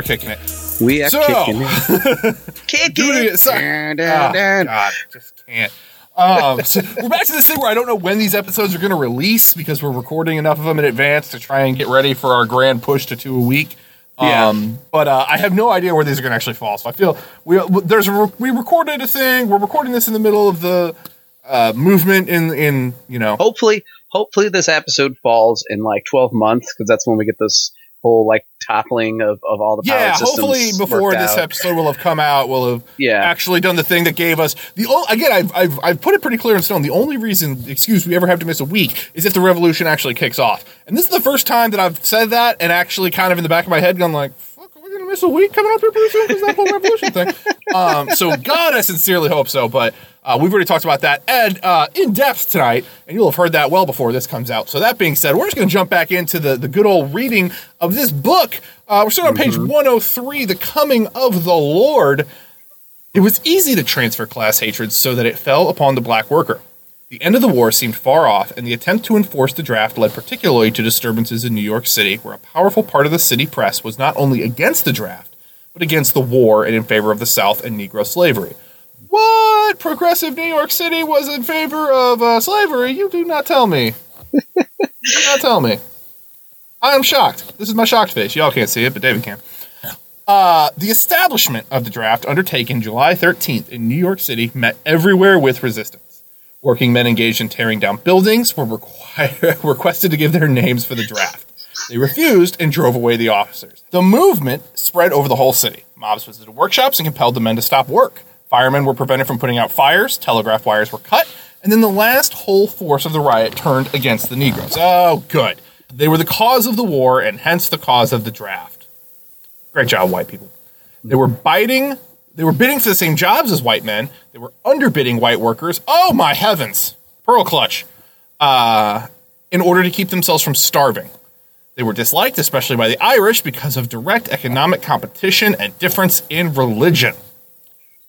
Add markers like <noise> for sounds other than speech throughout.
we're kicking it. We are So- kicking it. <laughs> Kick Doing it. it. Sorry. Dun, Oh, dun, dun. God, just can't. Um, so we're back to this thing where I don't know when these episodes are going to release because we're recording enough of them in advance to try and get ready for our grand push to two a week. Yeah. Um, but uh, I have no idea where these are going to actually fall. So I feel we there's a, re- we recorded a thing. We're recording this in the middle of the uh, movement in in you know Hopefully, hopefully this episode falls in like 12 months because that's when we get this whole like toppling of, of all the power yeah. Hopefully before this out. episode will have come out, we'll have Yeah. actually done the thing that gave us the o- again I've, I've I've put it pretty clear in stone the only reason excuse we ever have to miss a week is if the revolution actually kicks off and this is the first time that I've said that and actually kind of in the back of my head gone like fuck are gonna miss a week coming up here pretty soon because that whole revolution thing. <laughs> Um so God I sincerely hope so but uh, we've already talked about that and uh, in depth tonight and you'll have heard that well before this comes out. So that being said we're just gonna jump back into the the good old reading of this book. Uh, we're starting on page 103 the coming of the Lord. It was easy to transfer class hatred so that it fell upon the black worker. The end of the war seemed far off, and the attempt to enforce the draft led particularly to disturbances in New York City, where a powerful part of the city press was not only against the draft, but against the war and in favor of the South and Negro slavery. What? Progressive New York City was in favor of uh, slavery? You do not tell me. you <laughs> do not tell me. I am shocked. This is my shocked face. Y'all can't see it, but David can. Uh, the establishment of the draft, undertaken July 13th in New York City, met everywhere with resistance. Working men engaged in tearing down buildings were <laughs> requested to give their names for the draft. They refused and drove away the officers. The movement spread over the whole city. Mobs visited workshops and compelled the men to stop work. Firemen were prevented from putting out fires, telegraph wires were cut, and then the last whole force of the riot turned against the Negroes. Oh, good. They were the cause of the war and hence the cause of the draft. Great job, white people. They were biting, they were bidding for the same jobs as white men. They were underbidding white workers. Oh my heavens. Pearl clutch. Uh, in order to keep themselves from starving. They were disliked, especially by the Irish, because of direct economic competition and difference in religion.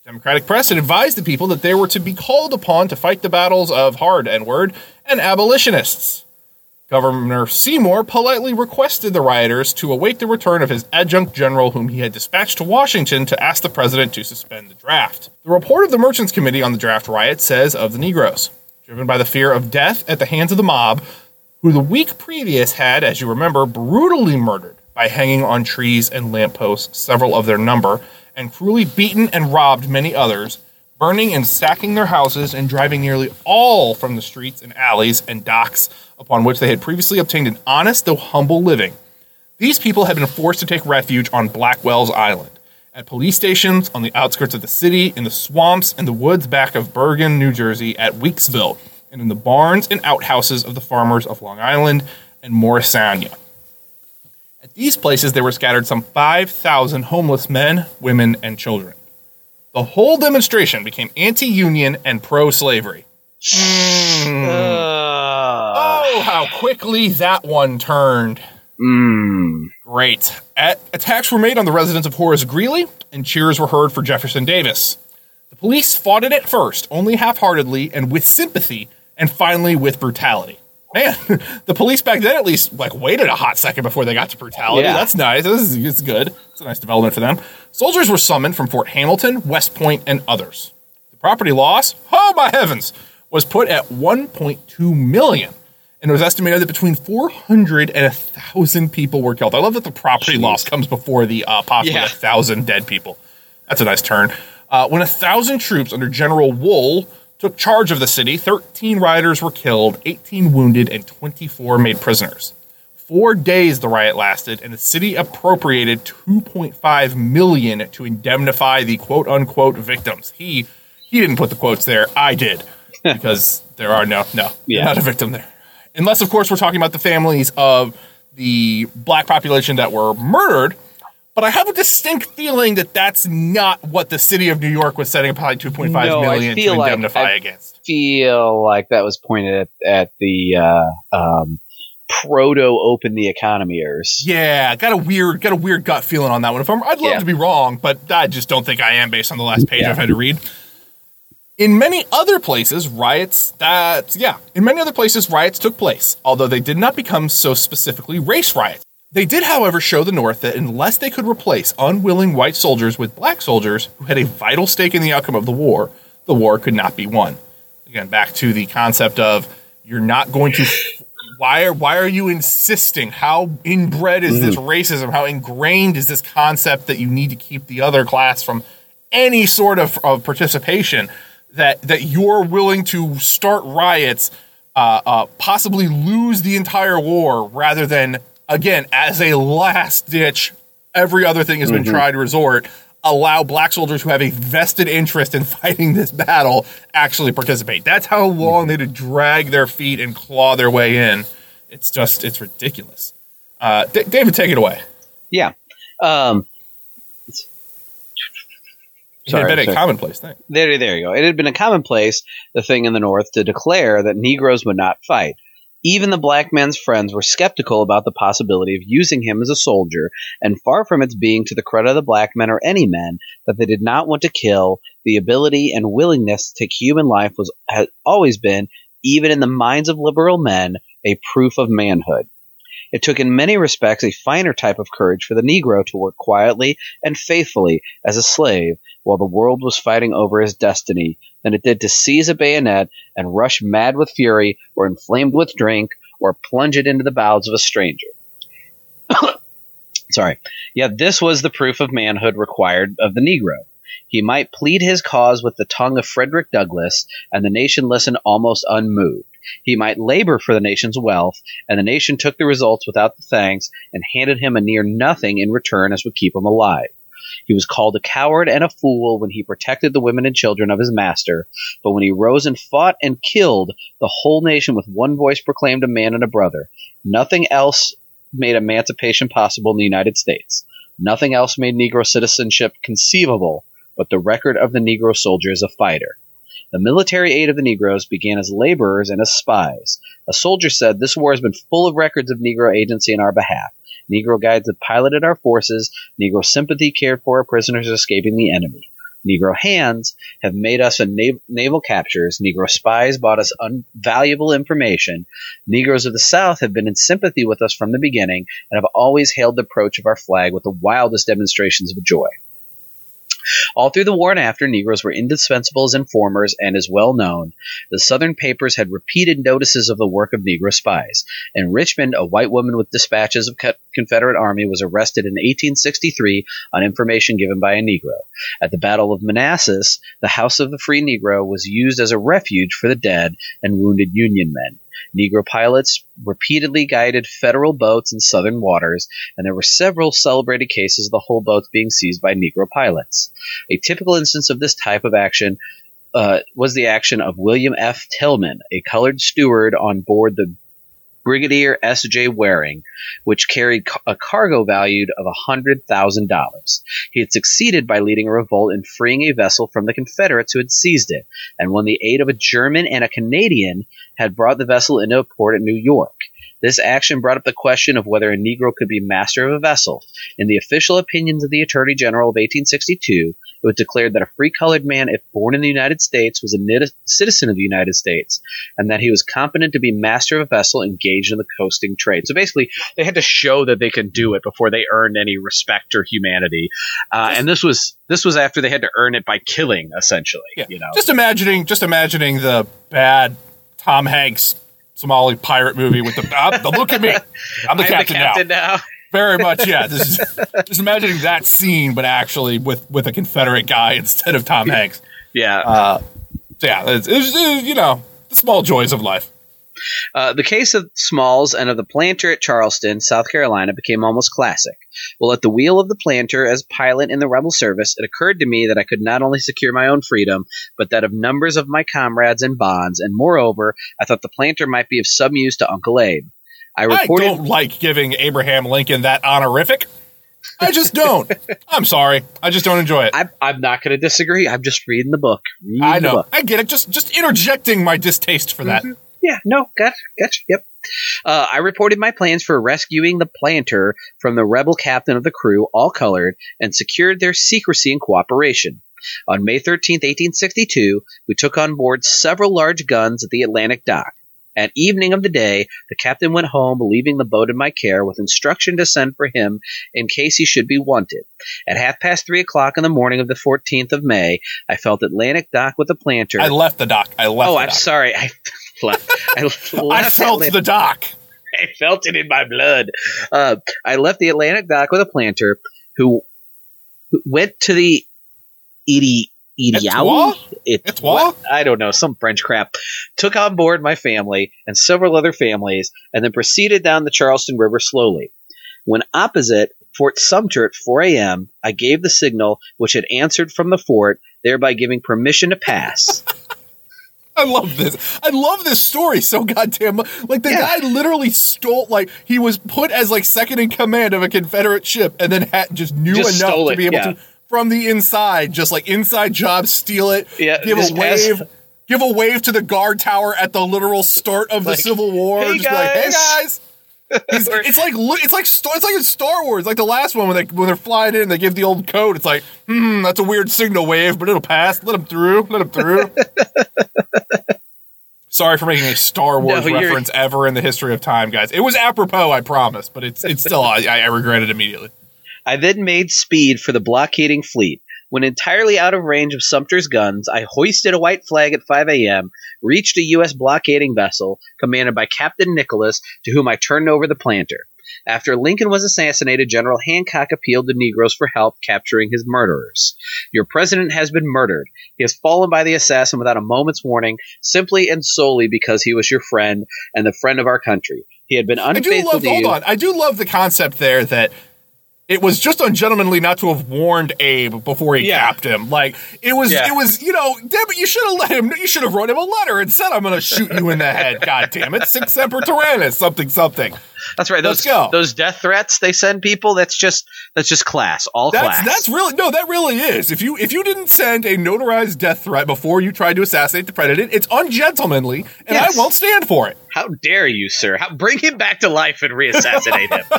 Democratic press had advised the people that they were to be called upon to fight the battles of hard N word and abolitionists. Governor Seymour politely requested the rioters to await the return of his adjunct general, whom he had dispatched to Washington to ask the president to suspend the draft. The report of the Merchants Committee on the draft riot says of the Negroes, driven by the fear of death at the hands of the mob, who the week previous had, as you remember, brutally murdered by hanging on trees and lampposts several of their number, and cruelly beaten and robbed many others, burning and sacking their houses and driving nearly all from the streets and alleys and docks upon which they had previously obtained an honest though humble living. These people had been forced to take refuge on Blackwell's Island, at police stations on the outskirts of the city, in the swamps and the woods back of Bergen, New Jersey, at Weeksville, and in the barns and outhouses of the farmers of Long Island and Morrisania. At these places, there were scattered some 5,000 homeless men, women, and children. The whole demonstration became anti union and pro slavery. Oh, how quickly that one turned. Mm. Great. At, attacks were made on the residence of Horace Greeley, and cheers were heard for Jefferson Davis. The police fought it at first, only half heartedly and with sympathy, and finally with brutality. Man, <laughs> the police back then at least like waited a hot second before they got to brutality. Yeah. That's nice. This is it's good. It's a nice development for them. Soldiers were summoned from Fort Hamilton, West Point, and others. The property loss, oh my heavens, was put at 1.2 million. And it was estimated that between 400 and 1,000 people were killed. I love that the property loss comes before the uh, possibly Yeah. 1,000 dead people. That's a nice turn. Uh, when a 1,000 troops under General Wool took charge of the city, 13 rioters were killed, 18 wounded, and 24 made prisoners. Four days the riot lasted, and the city appropriated 2.5 million to indemnify the quote unquote victims. He he didn't put the quotes there. I did <laughs> because there are no no Yeah. not a victim there, unless of course we're talking about the families of the black population that were murdered. But I have a distinct feeling that that's not what the city of New York was setting aside 2.5 No, million to feel like- indemnify I- against. Feel like that was pointed at, at the uh, um, proto open the economyers. Yeah, got a weird, got a weird gut feeling on that one. If I'm, I'd love Yeah. to be wrong, but I just don't think I am based on the last page Yeah. I've had to read. In many other places, riots that, yeah, in many other places, riots took place, although they did not become so specifically race riots. They did, however, show the North that unless they could replace unwilling white soldiers with black soldiers who had a vital stake in the outcome of the war, the war could not be won. Again, back to the concept of you're not going to. Why are why are you insisting? How inbred is this racism? How ingrained is this concept that you need to keep the other class from any sort of, of participation? That that you're willing to start riots, uh, uh, possibly lose the entire war, rather than again as a last ditch. Every other thing has been tried resort allow black soldiers who have a vested interest in <laughs> fighting this battle actually participate. That's how long they had to drag their feet and claw their way in. It's just, it's ridiculous. Uh, D- David, take it away. Yeah. Um, It Sorry, had been a commonplace thing. there, there you go. It had been a commonplace, the thing in the North, to declare that Negroes would not fight. Even the black man's friends were skeptical about the possibility of using him as a soldier, and far from its being to the credit of the black men or any men that they did not want to kill, the ability and willingness to take human life was has always been, even in the minds of liberal men, a proof of manhood. It took in many respects a finer type of courage for the Negro to work quietly and faithfully as a slave while the world was fighting over his destiny than it did to seize a bayonet and rush mad with fury or inflamed with drink or plunge it into the bowels of a stranger. <coughs> Sorry. Yet this was the proof of manhood required of the Negro. He might plead his cause with the tongue of Frederick Douglass, and the nation listened almost unmoved. He might labor for the nation's wealth, and the nation took the results without the thanks and handed him a near nothing in return as would keep him alive. He was called a coward and a fool when he protected the women and children of his master, but when he rose and fought and killed, the whole nation with one voice proclaimed a man and a brother. Nothing else made emancipation possible in the United States. Nothing else made Negro citizenship conceivable but the record of the Negro soldier as a fighter. The military aid of the Negroes began as laborers and as spies. A soldier said, This war has been full of records of Negro agency in our behalf. Negro guides have piloted our forces. Negro sympathy cared for our prisoners escaping the enemy. Negro hands have made us a nav- naval captures. Negro spies bought us invaluable information. Negroes of the South have been in sympathy with us from the beginning and have always hailed the approach of our flag with the wildest demonstrations of joy. All through the war and after, Negroes were indispensable as informers and as well known. The Southern papers had repeated notices of the work of Negro spies. In Richmond, a white woman with dispatches of Co- Confederate Army was arrested in 1863 on information given by a Negro. At the Battle of Manassas, the House of the Free Negro was used as a refuge for the dead and wounded Union men. Negro pilots repeatedly guided federal boats in southern waters, and there were several celebrated cases of the whole boats being seized by Negro pilots. A typical instance of this type of action uh, was the action of William F. Tillman, a colored steward on board the Brigadier S.J. Waring, which carried a cargo valued of $100,000. He had succeeded by leading a revolt and freeing a vessel from the Confederates who had seized it, and when the aid of a German and a Canadian had brought the vessel into a port at New York. This action brought up the question of whether a Negro could be master of a vessel. In the official opinions of the Attorney General of 1862, it was declared that a free colored man, if born in the United States, was a citizen of the United States, and that he was competent to be master of a vessel engaged in the coasting trade. So basically, they had to show that they could do it before they earned any respect or humanity. Uh, and this was this was after they had to earn it by killing, essentially. Yeah. You know, Just imagining, just imagining the bad Tom Hanks Somali pirate movie with the, the look at me. <laughs> I'm the I'm captain, the captain now. Very much, yeah. This is, just imagining that scene, but actually with with a Confederate guy instead of Tom Hanks. Yeah. Uh, so yeah, it's, it's, it's, you know the small joys of life. Uh, the case of Smalls and of the planter at Charleston, South Carolina, became almost classic. While at the wheel of the planter as pilot in the rebel service, it occurred to me that I could not only secure my own freedom, but that of numbers of my comrades and bonds, and moreover, I thought the planter might be of some use to Uncle Abe. I I don't like giving Abraham Lincoln that honorific. I just don't. <laughs> I'm sorry. I just don't enjoy it. I, I'm not going to disagree. I'm just reading the book. Reading I know. book. I get it. Just just interjecting my distaste for that. Yeah, no, gotcha, gotcha, yep. Uh, I reported my plans for rescuing the planter from the rebel captain of the crew, all colored, and secured their secrecy and cooperation. On May 13, 1862, we took on board several large guns at the Atlantic dock. At evening of the day, the captain went home, leaving the boat in my care with instruction to send for him in case he should be wanted. At half past three o'clock in the morning of the 14th of May, I felt Atlantic dock with a planter. I left the dock. I left. oh, I'm dock. sorry. I <laughs> left. I, <laughs> left I felt Atlantic- the dock. <laughs> I felt it in my blood. Uh, I left the Atlantic dock with a planter who, went to the Idi Idiawi. It, Etoile? what? I don't know, some French crap. Took on board my family and several other families, and then proceeded down the Charleston River slowly. When opposite Fort Sumter at 4 a.m., I gave the signal, which had answered from the fort, thereby giving permission to pass. <laughs> I love this. I love this story so goddamn mu- like the Yeah. guy literally stole like he was put as like second in command of a Confederate ship and then had just knew Just enough to be able yeah. to from the inside just like inside job steal it. Yeah, give a pass- wave. Give a wave to the guard tower at the literal start of the Civil War. "Hey, just be like, hey guys." guys. He's- <laughs> it's like it's like it's like in Star Wars, like the last one when they when they're flying in, they give the old code. It's like, hmm, that's a weird signal wave, but it'll pass. Let them through. Let them through. <laughs> Sorry for making a Star Wars No, reference ever in the history of time, guys. It was apropos, I promise, but it's it's still I, I regret it immediately. I then made speed for the blockading fleet. When entirely out of range of Sumter's guns, I hoisted a white flag at 5 a.m., reached a U.S. blockading vessel commanded by Captain Nicholas, to whom I turned over the planter. After Lincoln was assassinated, General Hancock appealed to Negroes for help capturing his murderers. Your president has been murdered. He has fallen by the assassin without a moment's warning, simply and solely because he was your friend and the friend of our country. He had been I do unfaithful love hold you. on. I do love the concept there that it was just ungentlemanly not to have warned Abe before he Yeah. capped him. Like it was Yeah. it was, you know, damn it, you should have let him you should have wrote him a letter and said I'm gonna shoot you in the head. God damn it. Sic Semper Tyrannis, something something. That's right. Those Let's go. those death threats they send people. That's just that's just class. All That's class. that's really no, that really is. If you if you didn't send a notarized death threat before you tried to assassinate the president, it's ungentlemanly, and Yes. I won't stand for it. How dare you, sir? How, bring him back to life and reassassinate him. <laughs>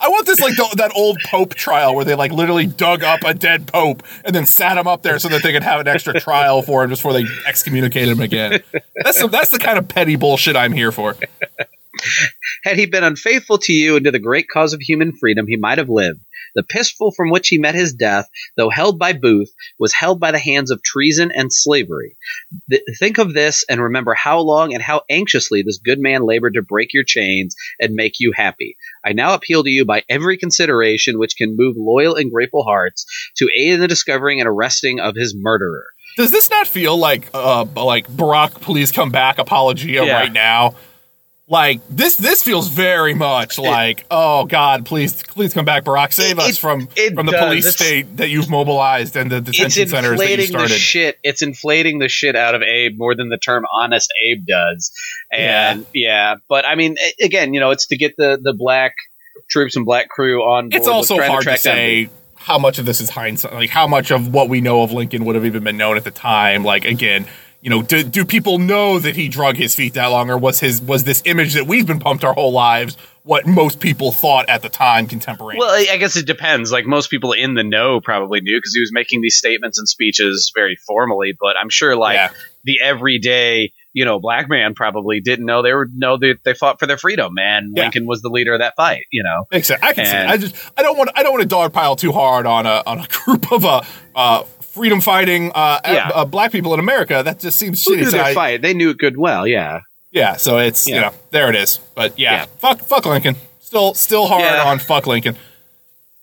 I want this like the, that old Pope trial where they like literally dug up a dead Pope and then sat him up there so that they could have an extra trial for him just before they excommunicated him again. That's the, that's the kind of petty bullshit I'm here for. Had he been unfaithful to you and to the great cause of human freedom, he might have lived. The pistol from which he met his death, though held by Booth, was held by the hands of treason and slavery. Th- think of this and remember how long and how anxiously this good man labored to break your chains and make you happy. I now appeal to you by every consideration which can move loyal and grateful hearts to aid in the discovering and arresting of his murderer. Does this not feel like uh like Barack please come back apologia Yeah. right now? Like this this feels very much like oh god please please come back Barack save It- us from it from the does. police It's- state that you've mobilized and the it's detention centers that you inflating the shit. It's inflating the shit out of Abe more than the term "honest Abe" does. And yeah, but I mean, again, you know, it's to get the the black troops and black crew on. Board it's also hard to down say how much of this is hindsight like how much of what we know of lincoln would have even been known at the time like again you know do, do people know that he drug his feet that long or was his was this image that we've been pumped our whole lives what most people thought at the time contemporary Well, I guess it depends. Like most people in the know probably knew because he was making these statements and speeches very formally. But I'm sure, like Yeah. the everyday, you know, black man probably didn't know they were know that they fought for their freedom, and Yeah. Lincoln was the leader of that fight. You know, Makes sense. I can see. It. I just I don't want I don't want to dogpile too hard on a on a <laughs> group of uh, uh freedom fighting uh, Yeah. uh, black people in America. That just seems who shitty. knew So I- fight? They knew it good well. Yeah. yeah, so it's you know there it is. But yeah, Yeah. fuck fuck Lincoln. Still still hard Yeah. on fuck Lincoln.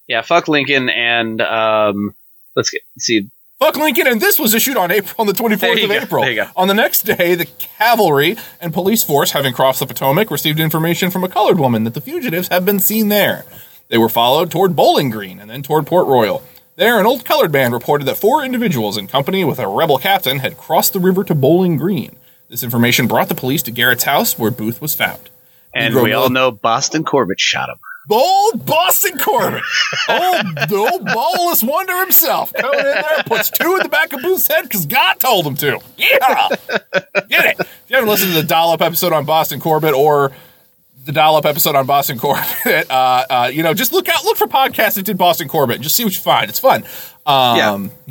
Yeah, fuck Lincoln, and um, let's get see. Fuck Lincoln, and this was issued on April on the twenty There fourth you of go, April. there you go. On the next day, the cavalry and police force, having crossed the Potomac, received information from a colored woman that the fugitives have been seen there. They were followed toward Bowling Green and then toward Port Royal. There, an old colored man reported that four individuals in company with a rebel captain had crossed the river to Bowling Green. This information brought the police to Garrett's house, where Booth was found. And we all know Boston Corbett shot him. Old Boston Corbett, old the old ballless wonder himself, coming in there, puts two in the back of Booth's head because God told him to. Yeah, get it. If you haven't listened to the Dollop episode on Boston Corbett or the Dollop episode on Boston Corbett, <laughs> uh, uh, you know, just look out, look for podcasts that did Boston Corbett, and just see what you find. It's fun. Um, <laughs>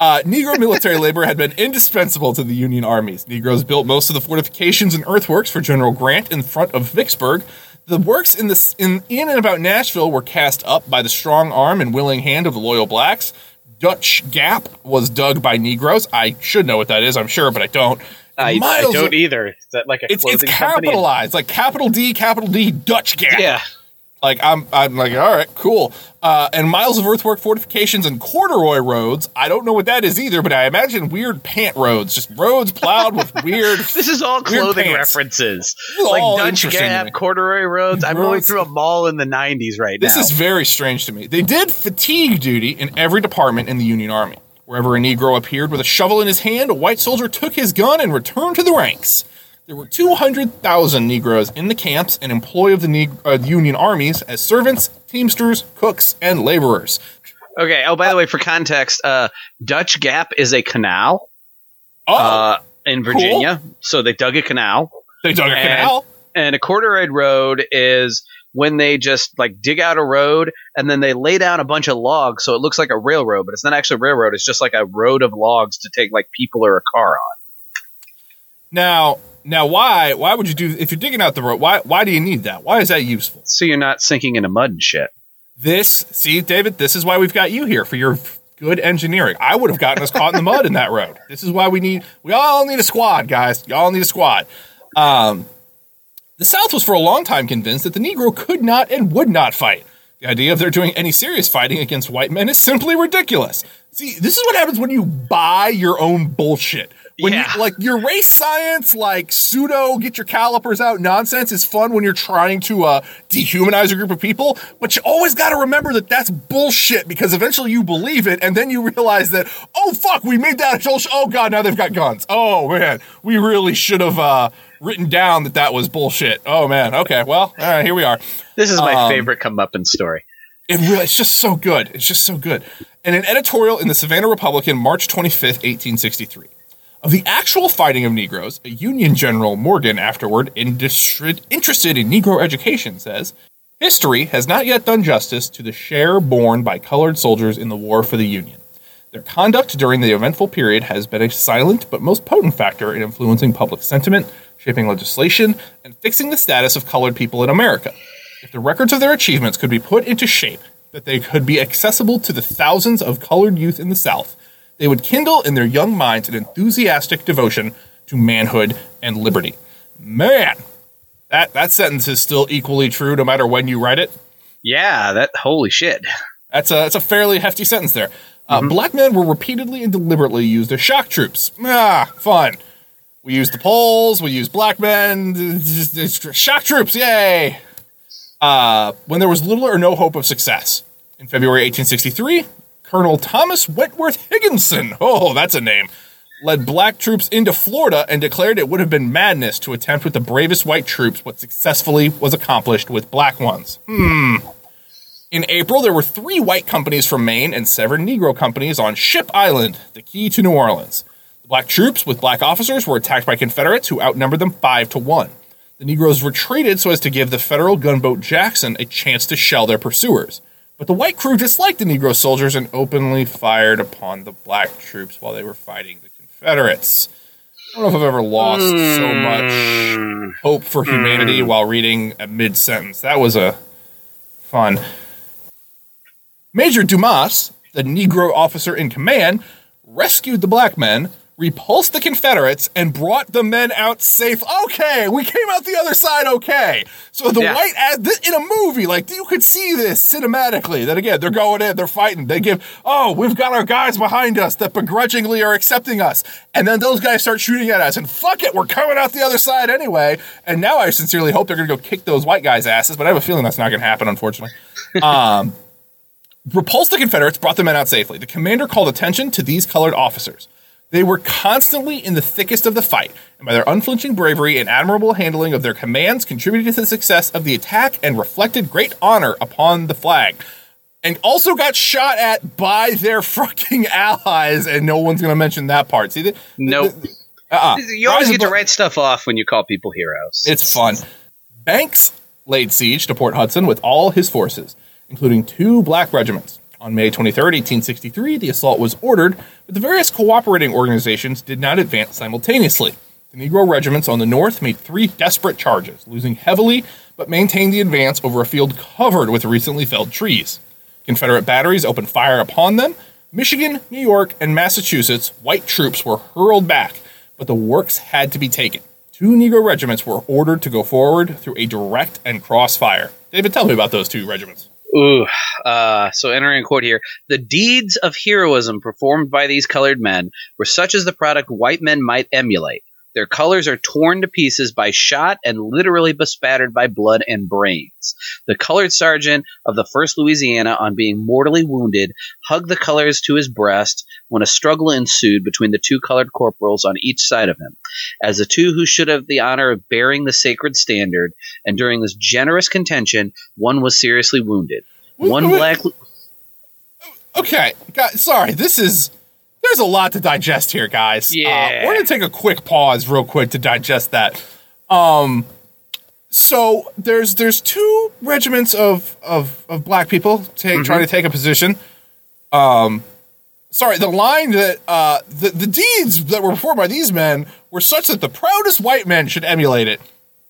Uh, Negro military labor had been indispensable to the Union armies. Negroes built most of the fortifications and earthworks for General Grant in front of Vicksburg. The works in, the, in, in and about Nashville were cast up by the strong arm and willing hand of the loyal blacks. Dutch Gap was dug by Negroes. I should know what that is, I'm sure, but I don't. I, I don't of- either. Is that like a It's, it's clothing company? capitalized, like capital D, capital D, Dutch Gap. Yeah. Like I'm, I'm like, all right, cool. Uh, and miles of earthwork fortifications and corduroy roads. I don't know what that is either, but I imagine weird pant roads, just roads plowed with <laughs> weird. This is all clothing references. Like all Dutch. Gap, corduroy roads. I'm going through a mall in the 90s right This now. is very strange to me. They did fatigue duty in every department in the Union Army. Wherever a Negro appeared with a shovel in his hand, a white soldier took his gun and returned to the ranks. There were 200,000 Negroes in the camps and employed of the Neg- uh, Union armies as servants, teamsters, cooks, and laborers. okay. Oh, by the way, for context, uh, Dutch Gap is a canal Oh, uh, in Virginia. So they dug a canal. they dug a and- canal. And a corduroy road is when they just like dig out a road and then they lay down a bunch of logs so it looks like a railroad, but it's not actually a railroad. It's just like a road of logs to take like people or a car on. Now, now, why? Why would you do if you're digging out the road? Why? Why do you need that? Why is that useful? So you're not sinking into mud and shit. This, see, David, this is why we've got you here for your good engineering. I would have gotten us caught in the mud in that road. This is why we need. We all need a squad, guys. Y'all need a squad. Um, the South was for a long time convinced that the Negro could not and would not fight. The idea of there doing any serious fighting against white men is simply ridiculous. See, this is what happens when you buy your own bullshit. When Yeah. you like your race science, like pseudo get your calipers out nonsense is fun when you're trying to uh, dehumanize a group of people, but you always got to remember that that's bullshit because eventually you believe it and then you realize that oh fuck we made that. Oh god, now they've got guns. Oh man, we really should have uh, written down that that was bullshit. Oh man, okay, well, all right, here we are. This is my Um, favorite comeuppance story. It really, it's just so good. It's just so good. In an editorial in the Savannah Republican, March 25th, 1863, of the actual fighting of Negroes, a Union General Morgan, afterward interested in Negro education, says History has not yet done justice to the share borne by colored soldiers in the war for the Union. Their conduct during the eventful period has been a silent but most potent factor in influencing public sentiment, shaping legislation, and fixing the status of colored people in America. If the records of their achievements could be put into shape, that they could be accessible to the thousands of colored youth in the South, they would kindle in their young minds an enthusiastic devotion to manhood and liberty. Man, that, that sentence is still equally true no matter when you write it. Yeah, that holy shit. That's a that's a fairly hefty sentence there. Uh, Black men were repeatedly and deliberately used as shock troops. Ah, fun. We used the Poles. We used black men. <laughs> Shock troops, yay! Uh, when there was little or no hope of success. In February 1863, Colonel Thomas Wentworth Higginson, oh, that's a name, led black troops into Florida and declared it would have been madness to attempt with the bravest white troops what successfully was accomplished with black ones. In April, there were three white companies from Maine and seven Negro companies on Ship Island, the key to New Orleans. Black troops with black officers were attacked by Confederates who outnumbered them five to one. The Negroes retreated so as to give the Federal gunboat Jackson a chance to shell their pursuers. But the white crew disliked the Negro soldiers and openly fired upon the black troops while they were fighting the Confederates. I don't know if I've ever lost so hmm. much hope for humanity hmm. while reading a mid sentence. That was a fun. Major Dumas, the Negro officer in command, rescued the black men, repulsed the Confederates, and brought the men out safe. Okay, we came out the other side okay. So the Yeah. white ad in a movie, like you could see this cinematically. That again, they're going in, they're fighting. They give, oh, we've got our guys behind us that begrudgingly are accepting us, and then those guys start shooting at us, and fuck it, we're coming out the other side anyway. And now I sincerely hope they're going to go kick those white guys' asses, but I have a feeling that's not going to happen, unfortunately <laughs> um, repulsed the Confederates, brought the men out safely. The commander called attention to these colored officers. They were constantly in the thickest of the fight, and by their unflinching bravery and admirable handling of their commands, contributed to the success of the attack and reflected great honor upon the flag. And also got shot at by their <laughs> fucking allies, and no one's going to mention that part. See, the, Nope. uh-uh. <laughs> You always Rise get to above- write stuff off when you call people heroes. it's fun. Banks laid siege to Port Hudson with all his forces, including two black regiments. On May 23, 1863, the assault was ordered, but the various cooperating organizations did not advance simultaneously. The Negro regiments on the north made three desperate charges, losing heavily, but maintained the advance over a field covered with recently felled trees. Confederate batteries opened fire upon them. Michigan, New York, and Massachusetts, white troops were hurled back, but the works had to be taken. Two Negro regiments were ordered to go forward through a direct and crossfire. David, tell me about those two regiments. Ooh, uh, so entering a quote here. The deeds of heroism performed by these colored men were such as the product white men might emulate. Their colors are torn to pieces by shot and literally bespattered by blood and brains. The colored sergeant of the 1st Louisiana, on being mortally wounded, hugged the colors to his breast when a struggle ensued between the two colored corporals on each side of him. As the two who should have the honor of bearing the sacred standard, and during this generous contention, one was seriously wounded. One black. Okay, guys, sorry, this is. There's a lot to digest here, guys. Uh, Yeah. we're gonna take a quick pause, real quick, to digest that. Um, so there's there's two regiments of of, of black people take, trying to take a position. Um, sorry, the line that uh, the the deeds that were performed by these men were such that the proudest white men should emulate it.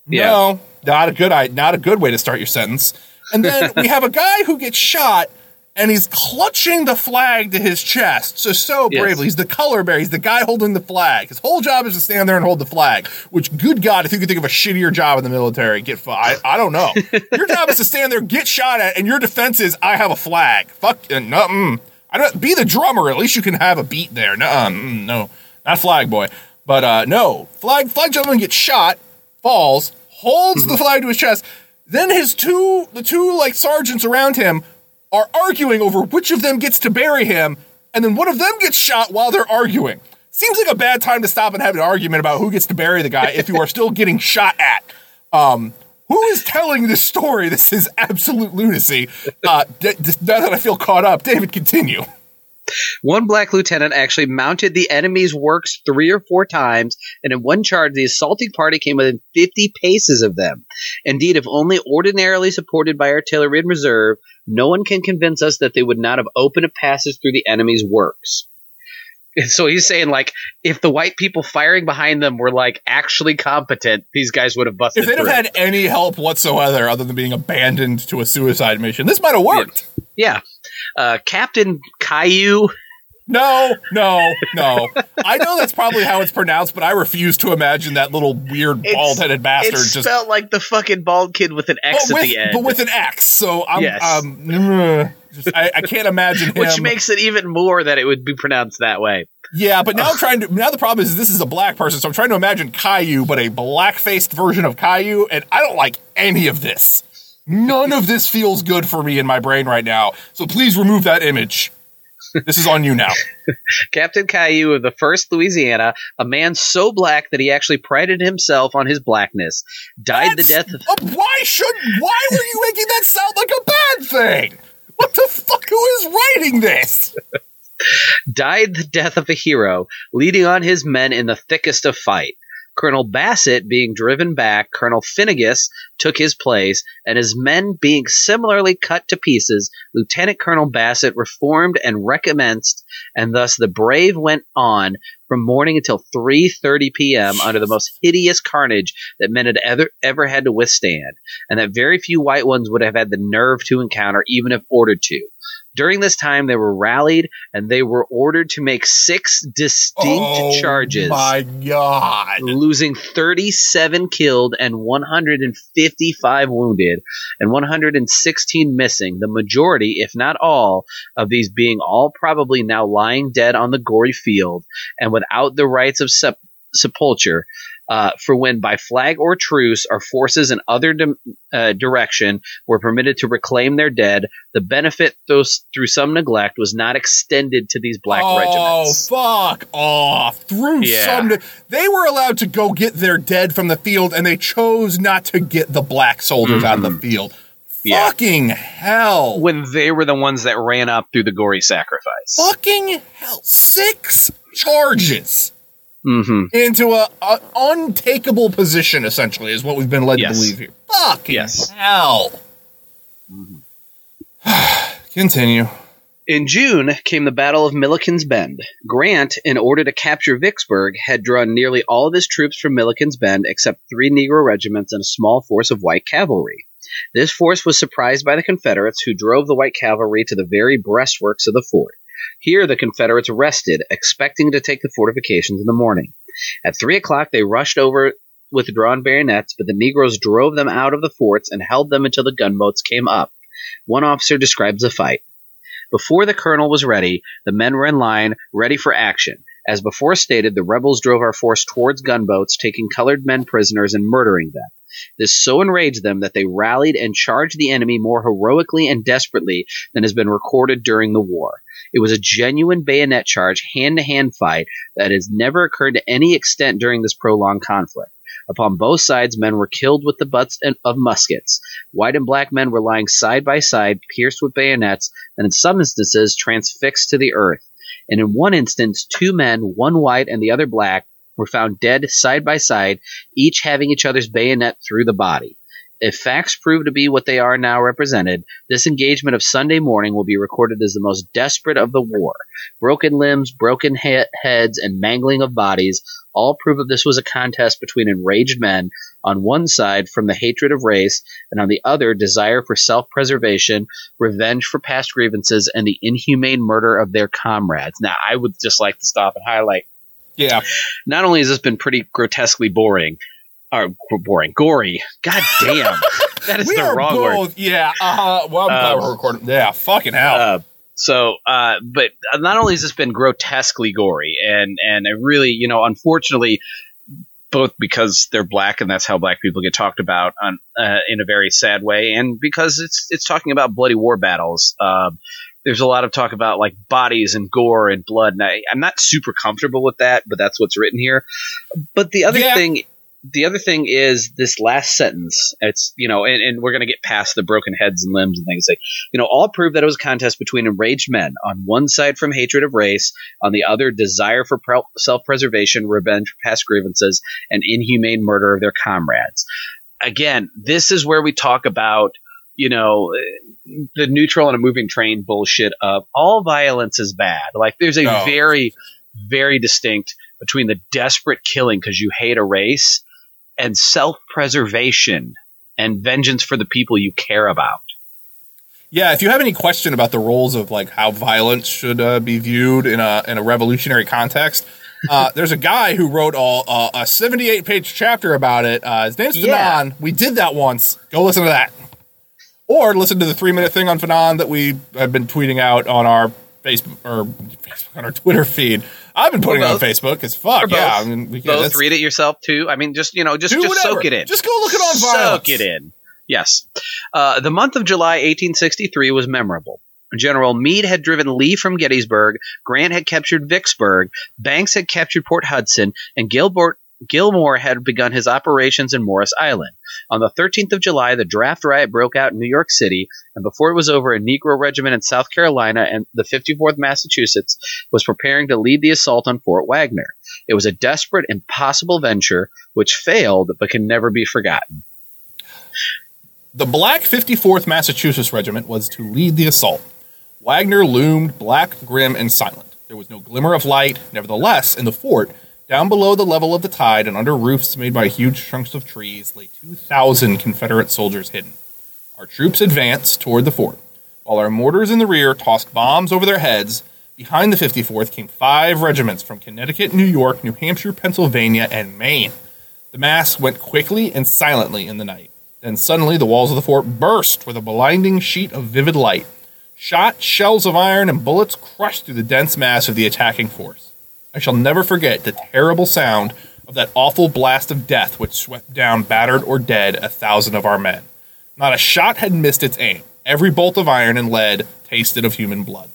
Yeah. No, not a good i- not a good way to start your sentence. And then we have a guy who gets shot and he's clutching the flag to his chest. So so Yes. bravely. He's the color bearer. He's the guy holding the flag. His whole job is to stand there and hold the flag. Which, good God, if you could think of a shittier job in the military, get fu- I, I don't know. <laughs> your job is to stand there, get shot at, and your defense is I have a flag. Fuck nothing. mm. I don't be the drummer. At least you can have a beat there. No, mm, no, not flag boy. But uh, no, flag flag gentleman gets shot, falls, holds the flag to his chest. Then his two the two like sergeants around him are arguing over which of them gets to bury him, and then one of them gets shot while they're arguing. Seems like a bad time to stop and have an argument about who gets to bury the guy if you are still getting shot at. Um, who is telling this story? This is absolute lunacy. Uh, d- d- now that I feel caught up, David, continue. One black lieutenant actually mounted the enemy's works three or four times, and in one charge, the assaulting party came within 50 paces of them. Indeed, if only ordinarily supported by artillery in reserve, no one can convince us that they would not have opened a passage through the enemy's works. And so he's saying, like, if the white people firing behind them were like actually competent, these guys would have busted If they'd have had any help whatsoever other than being abandoned to a suicide mission, this might have worked. yeah, uh, Captain Cailloux. No, no, no. I know that's probably how it's pronounced, but I refuse to imagine that little weird bald headed bastard It's just spelled like the fucking bald kid with an X at with, the end. but with an X. So I'm, Yes. um, mm, just, I, I can't imagine <laughs> him. which makes it even more that it would be pronounced that way. yeah, but now I'm trying to. Now the problem is this is a black person, so I'm trying to imagine Caillou, but a black faced version of Caillou, and I don't like any of this. None of this feels good for me in my brain right now. So please remove that image. This is on you now. <laughs> Captain Cailloux of the 1st Louisiana, a man so black that he actually prided himself on his blackness, died the death of. uh, why should? Why were you making that sound like a bad thing? What the fuck? Who is writing this? <laughs> died the death of a hero, leading on his men in the thickest of fight. Colonel Bassett being driven back, Colonel Finnegas took his place, and his men being similarly cut to pieces, Lieutenant Colonel Bassett reformed and recommenced, and thus the brave went on from morning until 3:30 p.m. under the most hideous carnage that men had ever ever had to withstand, and that very few white ones would have had the nerve to encounter, even if ordered to. During this time, they were rallied and they were ordered to make six distinct oh charges, Oh My God. losing 37 killed and 155 wounded, and 116 missing. The majority, if not all, of these being all probably now lying dead on the gory field and without the rites of sep- sepulture. Uh, for when by flag or truce our forces in other dim- uh, direction were permitted to reclaim their dead, the benefit those through some neglect was not extended to these black oh, regiments. Oh, fuck off. Through Yeah. some. They were allowed to go get their dead from the field, and they chose not to get the black soldiers out of the field. Mm-hmm. Yeah. Fucking hell. When they were the ones that ran up through the gory sacrifice. Fucking hell. Six charges hmm into a, a untakeable position, essentially, is what we've been led Yes. to believe here. Fuck Yes. hell. <sighs> Continue. In June came the Battle of Milliken's Bend. Grant, in order to capture Vicksburg, had drawn nearly all of his troops from Milliken's Bend except three Negro regiments and a small force of white cavalry. This force was surprised by the Confederates, who drove the white cavalry to the very breastworks of the fort. Here the Confederates rested, expecting to take the fortifications in the morning. At three o'clock they rushed over with drawn bayonets, but the Negroes drove them out of the forts and held them until the gunboats came up. One officer describes the fight. Before the colonel was ready, the men were in line, ready for action. As before stated, the rebels drove our force towards gunboats, taking colored men prisoners and murdering them. This so enraged them that they rallied and charged the enemy more heroically and desperately than has been recorded during the war. It was a genuine bayonet charge, hand to hand fight that has never occurred to any extent during this prolonged conflict. Upon both sides, men were killed with the butts of muskets. White and black men were lying side by side, pierced with bayonets, and in some instances transfixed to the earth. And in one instance, two men, one white and the other black, were found dead side by side, each having each other's bayonet through the body. If facts prove to be what they are now represented, this engagement of Sunday morning will be recorded as the most desperate of the war. Broken limbs, broken he- heads, and mangling of bodies all prove that this was a contest between enraged men, on one side from the hatred of race, and on the other desire for self preservation, revenge for past grievances, and the inhumane murder of their comrades. Now, I would just like to stop and highlight. Yeah. Not only has this been pretty grotesquely boring, or boring, gory. God damn, <laughs> that is we the wrong word. Yeah. Uh, well, I'm glad Um, we're recording. Yeah. Fucking hell. Uh, so, uh, but not only has this been grotesquely gory, and and it really, you know, unfortunately, both because they're black and that's how black people get talked about on, uh, in a very sad way, and because it's it's talking about bloody war battles. Um, there's a lot of talk about like bodies and gore and blood, and I, I'm not super comfortable with that, but that's what's written here. But the other Yeah. thing the other thing is this last sentence. It's you know, and, and we're gonna get past the broken heads and limbs and things like you know, all prove that it was a contest between enraged men on one side from hatred of race, on the other desire for pre- self-preservation, revenge for past grievances, and inhumane murder of their comrades. Again, this is where we talk about you know the neutral and a moving train bullshit of all violence is bad. Like there's a No. very very distinct between the desperate killing because you hate a race and self-preservation and vengeance for the people you care about. Yeah, if you have any question about the roles of like how violence should uh, be viewed in a in a revolutionary context, uh, <laughs> there's a guy who wrote a, a, a 78 page chapter about it. Uh, his name's Yeah. Fanon. We did that once. Go listen to that, or listen to the three minute thing on Fanon that we have been tweeting out on our Facebook or Facebook on our Twitter feed. I've been putting it on. Facebook because fuck yeah, I mean we can Both read it yourself too. I mean, just you know, just just whatever. soak it in. Just go look it on violence. Soak it in. Yes. Uh, the month of July 1863 was memorable. General Meade had driven Lee from Gettysburg, Grant had captured Vicksburg, Banks had captured Port Hudson, and Gilbert, Gillmore had begun his operations in Morris Island. On the 13th of July, the draft riot broke out in New York City, and before it was over, a Negro regiment in South Carolina and the 54th Massachusetts was preparing to lead the assault on Fort Wagner. It was a desperate, impossible venture which failed but can never be forgotten. The Black 54th Massachusetts Regiment was to lead the assault. Wagner loomed black, grim, and silent. There was no glimmer of light. Nevertheless, in the fort, down below the level of the tide and under roofs made by huge trunks of trees, lay 2,000 Confederate soldiers hidden. Our troops advanced toward the fort, while our mortars in the rear tossed bombs over their heads. Behind the 54th came five regiments from Connecticut, New York, New Hampshire, Pennsylvania, and Maine. The mass went quickly and silently in the night. Then suddenly the walls of the fort burst with a blinding sheet of vivid light. Shot, shells of iron, and bullets crushed through the dense mass of the attacking force. I shall never forget the terrible sound of that awful blast of death which swept down battered or dead a thousand of our men. Not a shot had missed its aim. Every bolt of iron and lead tasted of human blood.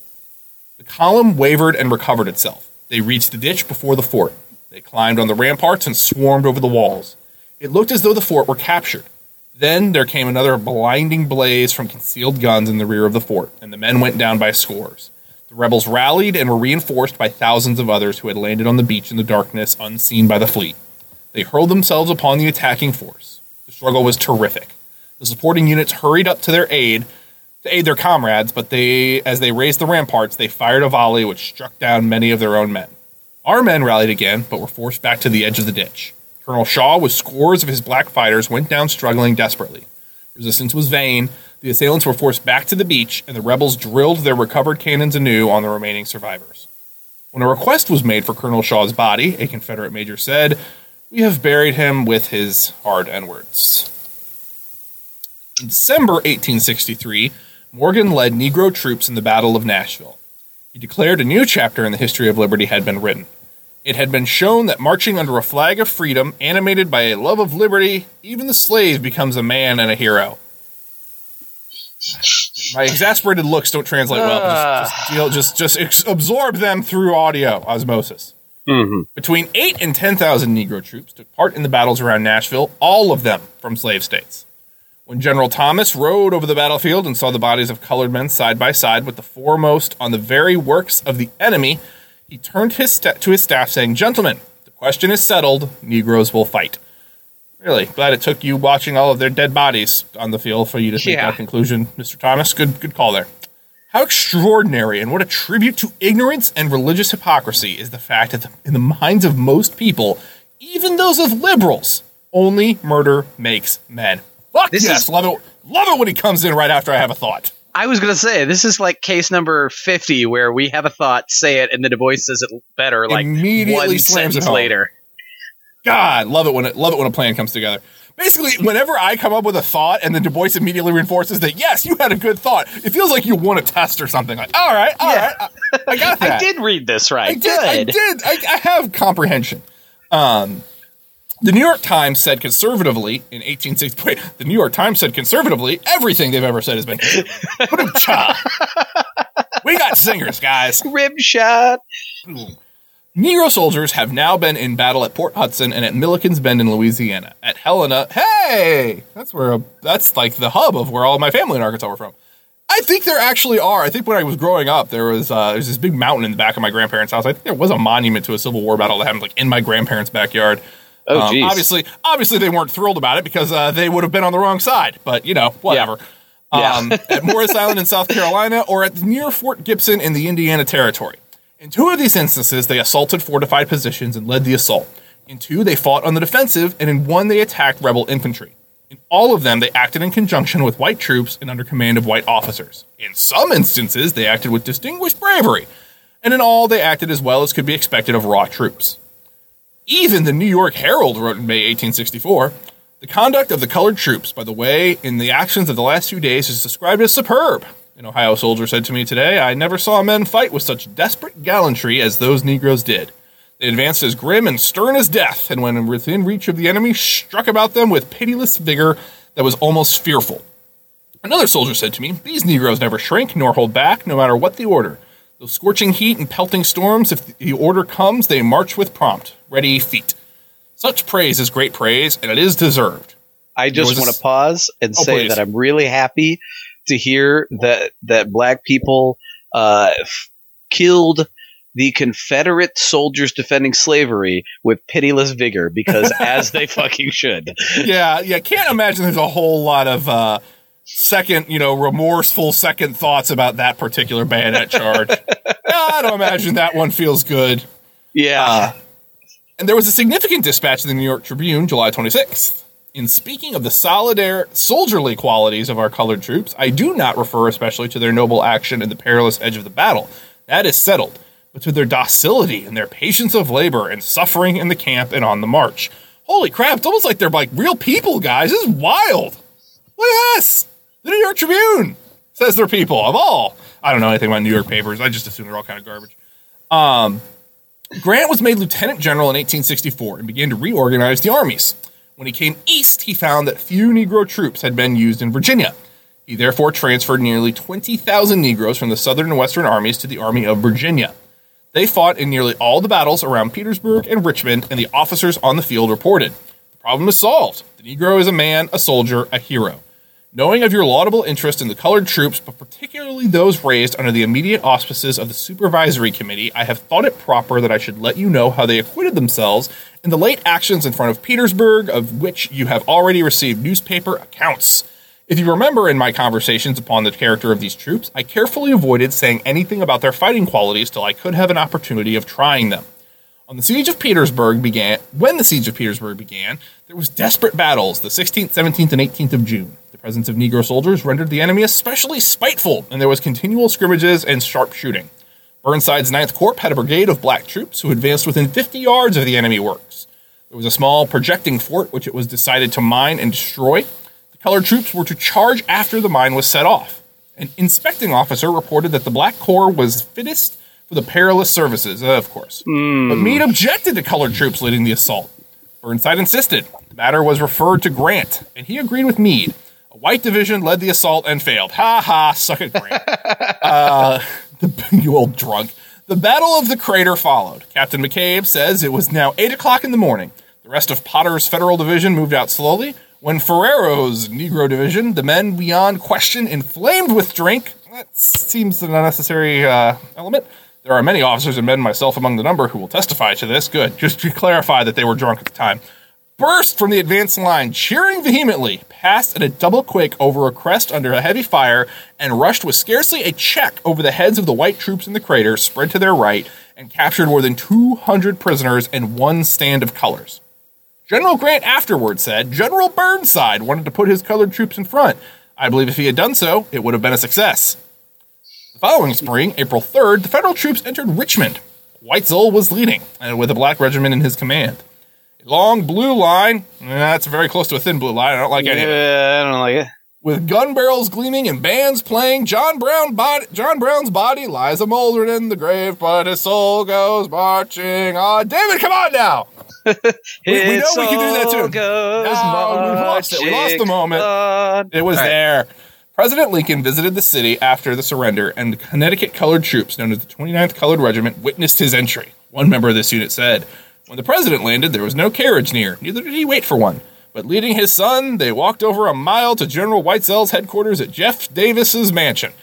The column wavered and recovered itself. They reached the ditch before the fort. They climbed on the ramparts and swarmed over the walls. It looked as though the fort were captured. Then there came another blinding blaze from concealed guns in the rear of the fort, and the men went down by scores. Rebels rallied and were reinforced by thousands of others who had landed on the beach in the darkness, unseen by the fleet. They hurled themselves upon the attacking force. The struggle was terrific. The supporting units hurried up to their aid, to aid their comrades, but they, as they raised the ramparts, they fired a volley which struck down many of their own men. Our men rallied again, but were forced back to the edge of the ditch. Colonel Shaw, with scores of his black fighters, went down struggling desperately. Resistance was vain. The assailants were forced back to the beach, and the rebels drilled their recovered cannons anew on the remaining survivors. When a request was made for Colonel Shaw's body, a Confederate major said, We have buried him with his hard N words. In December 1863, Morgan led Negro troops in the Battle of Nashville. He declared a new chapter in the history of liberty had been written. It had been shown that marching under a flag of freedom, animated by a love of liberty, even the slave becomes a man and a hero. My exasperated looks don't translate well. Just, just, you know, just, just ex- absorb them through audio osmosis. Mm-hmm. Between eight and ten thousand Negro troops took part in the battles around Nashville, all of them from slave states. When General Thomas rode over the battlefield and saw the bodies of colored men side by side with the foremost on the very works of the enemy, he turned his sta- to his staff, saying, "Gentlemen, the question is settled. Negroes will fight." Really glad it took you watching all of their dead bodies on the field for you to make Yeah. that conclusion, Mr. Thomas. Good, good call there. How extraordinary and what a tribute to ignorance and religious hypocrisy is the fact that in the minds of most people, even those of liberals, only murder makes men. Fuck This yes, is- love it. Love it when he comes in right after I have a thought. I was gonna say this is like case number fifty, where we have a thought, say it, and then Du Bois says it better, like Immediately one slams it sentence later. God, love it when it love it when a plan comes together. Basically, whenever I come up with a thought and then Du Bois immediately reinforces that, yes, you had a good thought, it feels like you won a test or something. Like, all right, all right, Yeah. I, I got <laughs> that. I did read this right. I did. I did. I, I have comprehension. Um, the New York Times said conservatively in 1860. <laughs> Wait, the New York Times said conservatively everything they've ever said has been. <laughs> Ba-dum-cha. we got singers, guys. Rib shot. Negro soldiers have now been in battle at Port Hudson and at Milliken's Bend in Louisiana. At Helena, hey, that's where that's like the hub of where all my family in Arkansas were from. I think there actually are. I think when I was growing up, there was uh, there's this big mountain in the back of my grandparents' house. I think there was a monument to a Civil War battle that happened like in my grandparents' backyard. Oh, Um, geez. obviously, obviously they weren't thrilled about it because uh, they would have been on the wrong side. But you know, whatever. Yeah. Um, at Morris Island in South Carolina, or at near Fort Gibson in the Indian Territory. In two of these instances, they assaulted fortified positions and led the assault. In two, they fought on the defensive, and in one, they attacked rebel infantry. In all of them, they acted in conjunction with white troops and under command of white officers. In some instances, they acted with distinguished bravery, and in all, they acted as well as could be expected of raw troops. Even the New York Herald wrote in May 1864 The conduct of the colored troops, by the way, in the actions of the last few days, is described as superb. An Ohio soldier said to me today, I never saw men fight with such desperate gallantry as those Negroes did. They advanced as grim and stern as death, and when within reach of the enemy, struck about them with pitiless vigor that was almost fearful. Another soldier said to me, These Negroes never shrink nor hold back, no matter what the order. Though scorching heat and pelting storms, if the order comes, they march with prompt, ready feet. Such praise is great praise, and it is deserved. I just want to pause and Oh, say please. that I'm really happy to hear that that black people uh, f- killed the Confederate soldiers defending slavery with pitiless vigor because <laughs> as they fucking should. yeah, yeah. Can't imagine there's a whole lot of uh, second, you know, remorseful second thoughts about that particular bayonet charge. <laughs> I don't imagine that one feels good. Yeah. Uh, and there was a significant dispatch in the New York Tribune, July 26th. In speaking of the solidar soldierly qualities of our colored troops, I do not refer especially to their noble action in the perilous edge of the battle. That is settled. But to their docility and their patience of labor and suffering in the camp and on the march. Holy crap, it's almost like they're like real people, guys. This is wild. Look at this. The New York Tribune says they're people of all. I don't know anything about New York papers. I just assume they're all kind of garbage. Um, Grant was made lieutenant general in 1864 and began to reorganize the armies. When he came east, he found that few Negro troops had been used in Virginia. He therefore transferred nearly 20,000 Negroes from the Southern and Western armies to the Army of Virginia. They fought in nearly all the battles around Petersburg and Richmond, and the officers on the field reported. The problem is solved. The Negro is a man, a soldier, a hero. Knowing of your laudable interest in the colored troops, but particularly those raised under the immediate auspices of the Supervisory Committee, I have thought it proper that I should let you know how they acquitted themselves in the late actions in front of Petersburg, of which you have already received newspaper accounts. If you remember in my conversations upon the character of these troops, I carefully avoided saying anything about their fighting qualities till I could have an opportunity of trying them. On the siege of Petersburg began, when the siege of Petersburg began, there was desperate battles the 16th, 17th, and 18th of June. The presence of Negro soldiers rendered the enemy especially spiteful, and there was continual scrimmages and sharp shooting. Burnside's 9th Corps had a brigade of black troops who advanced within 50 yards of the enemy works. There was a small projecting fort which it was decided to mine and destroy. The colored troops were to charge after the mine was set off. An inspecting officer reported that the Black Corps was fittest for the perilous services, uh, of course. But Meade objected to colored troops leading the assault. Burnside insisted. The matter was referred to Grant, and he agreed with Meade. A white division led the assault and failed. Ha ha, suck it, Grant. <laughs> uh, <laughs> you old drunk. The Battle of the Crater followed. Captain McCabe says it was now 8 o'clock in the morning. The rest of Potter's Federal Division moved out slowly. When Ferrero's Negro Division, the men beyond question inflamed with drink, that seems an unnecessary uh, element. There are many officers and men, myself among the number, who will testify to this. Good. Just to clarify that they were drunk at the time. Burst from the advance line, cheering vehemently, passed at a double quick over a crest under a heavy fire, and rushed with scarcely a check over the heads of the white troops in the crater, spread to their right, and captured more than 200 prisoners and one stand of colors. General Grant afterward said General Burnside wanted to put his colored troops in front. I believe if he had done so, it would have been a success. The following spring, April 3rd, the Federal troops entered Richmond. Weitzel was leading, and with a black regiment in his command. A long blue line, eh, that's very close to a thin blue line. I don't like any of it. Yeah, I don't like it. With gun barrels gleaming and bands playing, John Brown body, John Brown's body lies a moldering in the grave, but his soul goes marching on. David, come on now! <laughs> We- we know we can do that too. goes No, we lost it. We lost the moment. marching It was right. there. President Lincoln visited the city after the surrender, and the Connecticut colored troops, known as the 29th Colored Regiment, witnessed his entry. One member of this unit said, When the president landed, there was no carriage near, neither did he wait for one. But leading his son, they walked over a mile to General Weitzel's headquarters at Jeff Davis's mansion.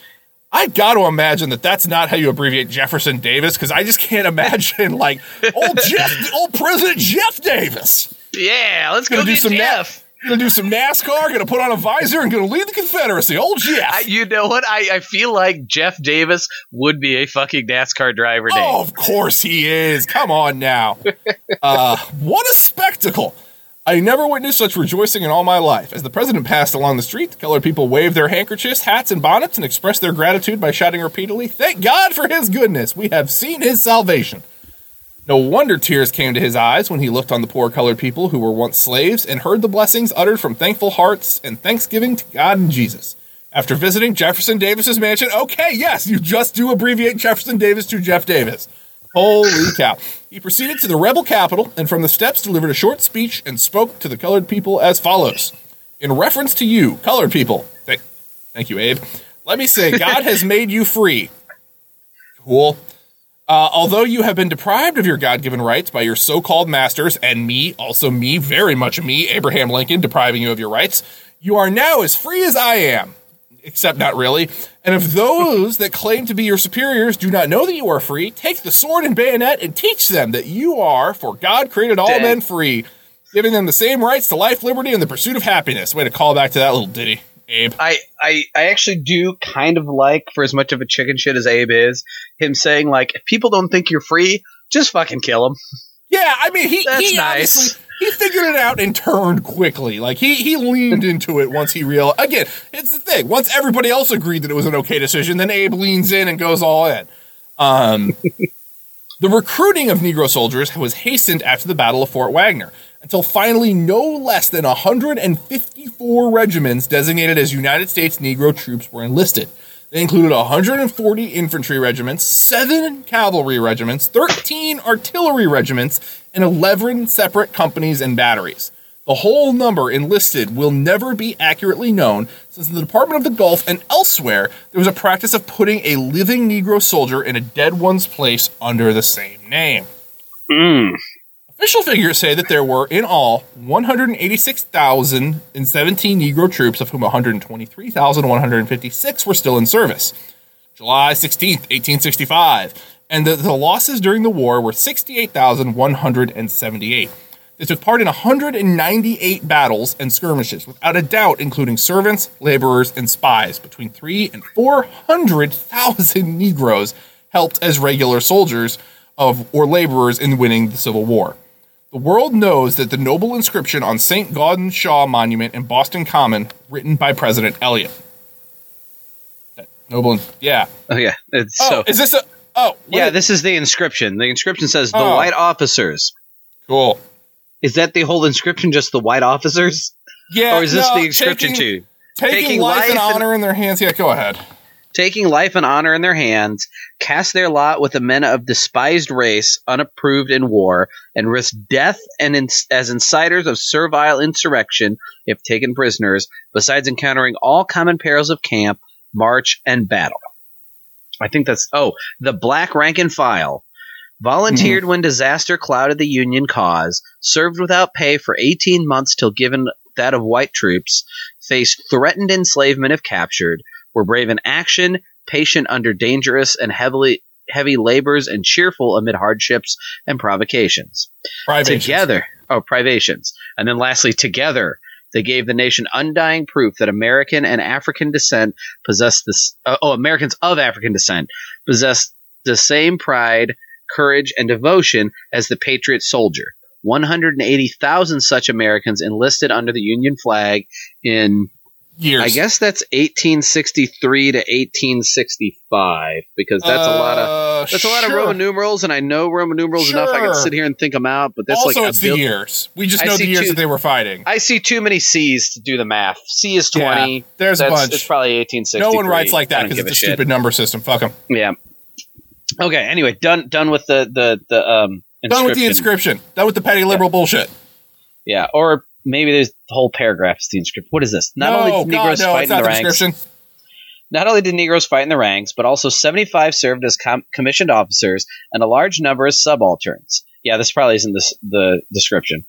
I got to imagine that that's not how you abbreviate Jefferson Davis, because I just can't imagine, like, old Jeff, old President Jeff Davis. Yeah, let's go do get some Jeff. Gonna do some NASCAR, gonna put on a visor, and gonna lead the Confederacy. Old Jeff. I, you know what? I, I feel like Jeff Davis would be a fucking NASCAR driver name. Oh, of course he is. Come on now. <laughs> Uh, what a spectacle. I never witnessed such rejoicing in all my life. As the president passed along the street, the colored people waved their handkerchiefs, hats, and bonnets and expressed their gratitude by shouting repeatedly, Thank God for his goodness. We have seen his salvation. No wonder tears came to his eyes when he looked on the poor colored people who were once slaves and heard the blessings uttered from thankful hearts and thanksgiving to God and Jesus. After visiting Jefferson Davis's mansion, okay, yes, you just do abbreviate Jefferson Davis to Jeff Davis. Holy cow. He proceeded to the rebel capital and from the steps delivered a short speech and spoke to the colored people as follows. In reference to you, colored people, thank, thank you, Abe. Let me say, God has made you free. Cool. Uh, although you have been deprived of your God given rights by your so called masters, and me, also me, very much me, Abraham Lincoln, depriving you of your rights, you are now as free as I am. Except not really. And if those that claim to be your superiors do not know that you are free, take the sword and bayonet and teach them that you are, for God created all Dang. men free, giving them the same rights to life, liberty, and the pursuit of happiness. Way to call back to that little ditty, Abe. I, I, I actually do kind of like, for as much of a chicken shit as Abe is, him saying, like, if people don't think you're free, just fucking kill them. Yeah, I mean, he, That's he nice. obviously he figured it out and turned quickly. Like he he leaned into it once he realized. Again, it's the thing. Once everybody else agreed that it was an okay decision, then Abe leans in and goes all in. Um, <laughs> the recruiting of Negro soldiers was hastened after the Battle of Fort Wagner until finally no less than 154 regiments designated as United States Negro troops were enlisted. They included 140 infantry regiments, 7 cavalry regiments, 13 artillery regiments, and 11 separate companies and batteries. The whole number enlisted will never be accurately known, since in the Department of the Gulf and elsewhere, there was a practice of putting a living Negro soldier in a dead one's place under the same name. Hmm. Official figures say that there were, in all, 186,017 Negro troops, of whom 123,156 were still in service. July 16, 1865, and that the losses during the war were 68,178. They took part in 198 battles and skirmishes, without a doubt, including servants, laborers, and spies. Between three and 400,000 Negroes helped as regular soldiers of or laborers in winning the Civil War. The world knows that the noble inscription on St. Gaudens Shaw Monument in Boston Common, written by President Eliot. That noble, yeah. Oh yeah, it's Oh, so is this a? Oh, yeah. is- This is the inscription. The inscription says the Oh. white officers. cool. Is that the whole inscription? Just the white officers, Yeah, or is this no, the inscription taking, too? Taking, Taking life, life and- honor in their hands. Yeah, go ahead. Taking life and honor in their hands, cast their lot with the men of despised race, unapproved in war, and risk death and in, as inciters of servile insurrection if taken prisoners, besides encountering all common perils of camp, march, and battle. I think that's oh, the black rank and file. Volunteered mm-hmm. when disaster clouded the Union cause, served without pay for 18 months till given that of white troops, faced threatened enslavement if captured, were brave in action, patient under dangerous and heavily heavy labors, and cheerful amid hardships and provocations. Privations. Together, oh, privations. And then lastly, together, they gave the nation undying proof that American and African descent possess this, uh, oh, Americans of African descent possess the same pride, courage, and devotion as the patriot soldier. 180,000 such Americans enlisted under the Union flag in Years. I guess that's 1863 to 1865 because that's a lot of Uh, that's a lot of. Roman numerals, and I know Roman numerals enough. I can sit here and think them out, but that's also, like a it's the years. We just I know the years two- that they were fighting. I see too many C's to do the math. C is 20. Yeah, there's a bunch. It's probably 1863. no one writes like that because it's a shit. stupid number system. Fuck them. Yeah. Okay. Anyway, done. Done with the the the um. Done with the inscription. Done with the petty liberal bullshit. Yeah, or maybe there's the whole paragraph is the inscription. What is this? Not no, only did Negroes God, no, fight in the the ranks. Not only did Negroes fight in the ranks, but also 75 served as com- commissioned officers and a large number as subalterns. Yeah, this probably isn't this, the description.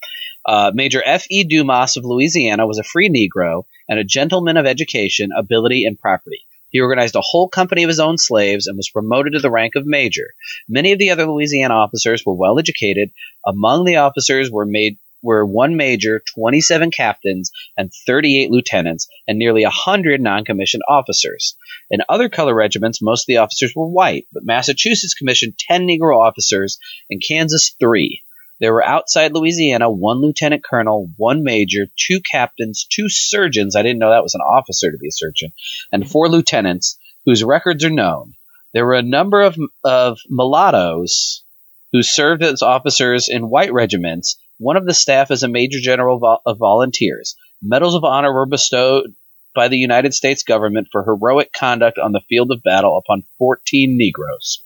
Uh, Major F. E. Dumas of Louisiana was a free Negro and a gentleman of education, ability, and property. He organized a whole company of his own slaves and was promoted to the rank of major. Many of the other Louisiana officers were well educated. Among the officers were made were one major, 27 captains, and 38 lieutenants, and nearly 100 non-commissioned officers. In other color regiments, most of the officers were white, but Massachusetts commissioned 10 Negro officers and Kansas 3. There were outside Louisiana one lieutenant colonel, one major, two captains, two surgeons. I didn't know that was an officer to be a surgeon, and four lieutenants whose records are known. There were a number of, of mulattoes who served as officers in white regiments. One of the staff is a major general vol- of volunteers. Medals of honor were bestowed by the United States government for heroic conduct on the field of battle upon 14 Negroes.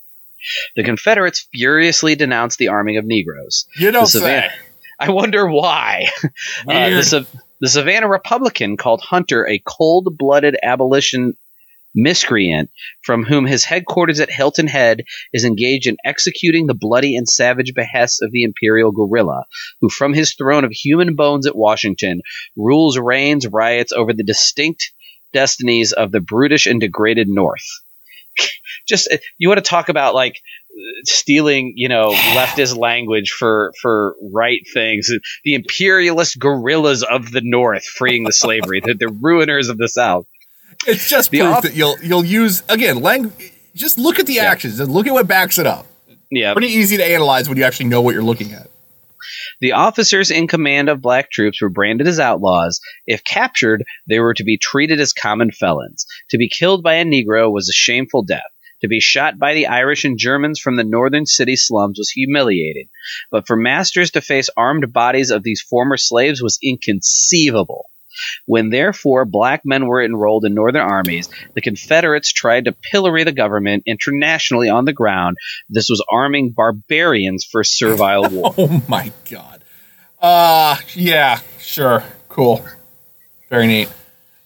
The Confederates furiously denounced the arming of Negroes. You don't The say. Savannah- I wonder why. Uh, the, Sav- the Savannah Republican called Hunter a cold blooded abolition miscreant from whom his headquarters at Hilton Head is engaged in executing the bloody and savage behests of the imperial guerrilla, who from his throne of human bones at Washington rules, reigns, riots over the distinct destinies of the brutish and degraded North. <laughs> Just uh, you want to talk about like stealing, you know, leftist language for for right things. The imperialist guerrillas of the North freeing the slavery, the, the ruiners of the South. It's just proof that you'll you'll use again. Lang- just look at the Yeah. actions and look at what backs it up. Yeah, Pretty easy to analyze when you actually know what you're looking at. The officers in command of black troops were branded as outlaws. If captured, they were to be treated as common felons. To be killed by a Negro was a shameful death. To be shot by the Irish and Germans from the northern city slums was humiliating. But for masters to face armed bodies of these former slaves was inconceivable. When therefore black men were enrolled in northern armies, the Confederates tried to pillory the government internationally on the ground. This was arming barbarians for servile <laughs> war. Oh my god. Uh yeah, sure. Cool. Very neat.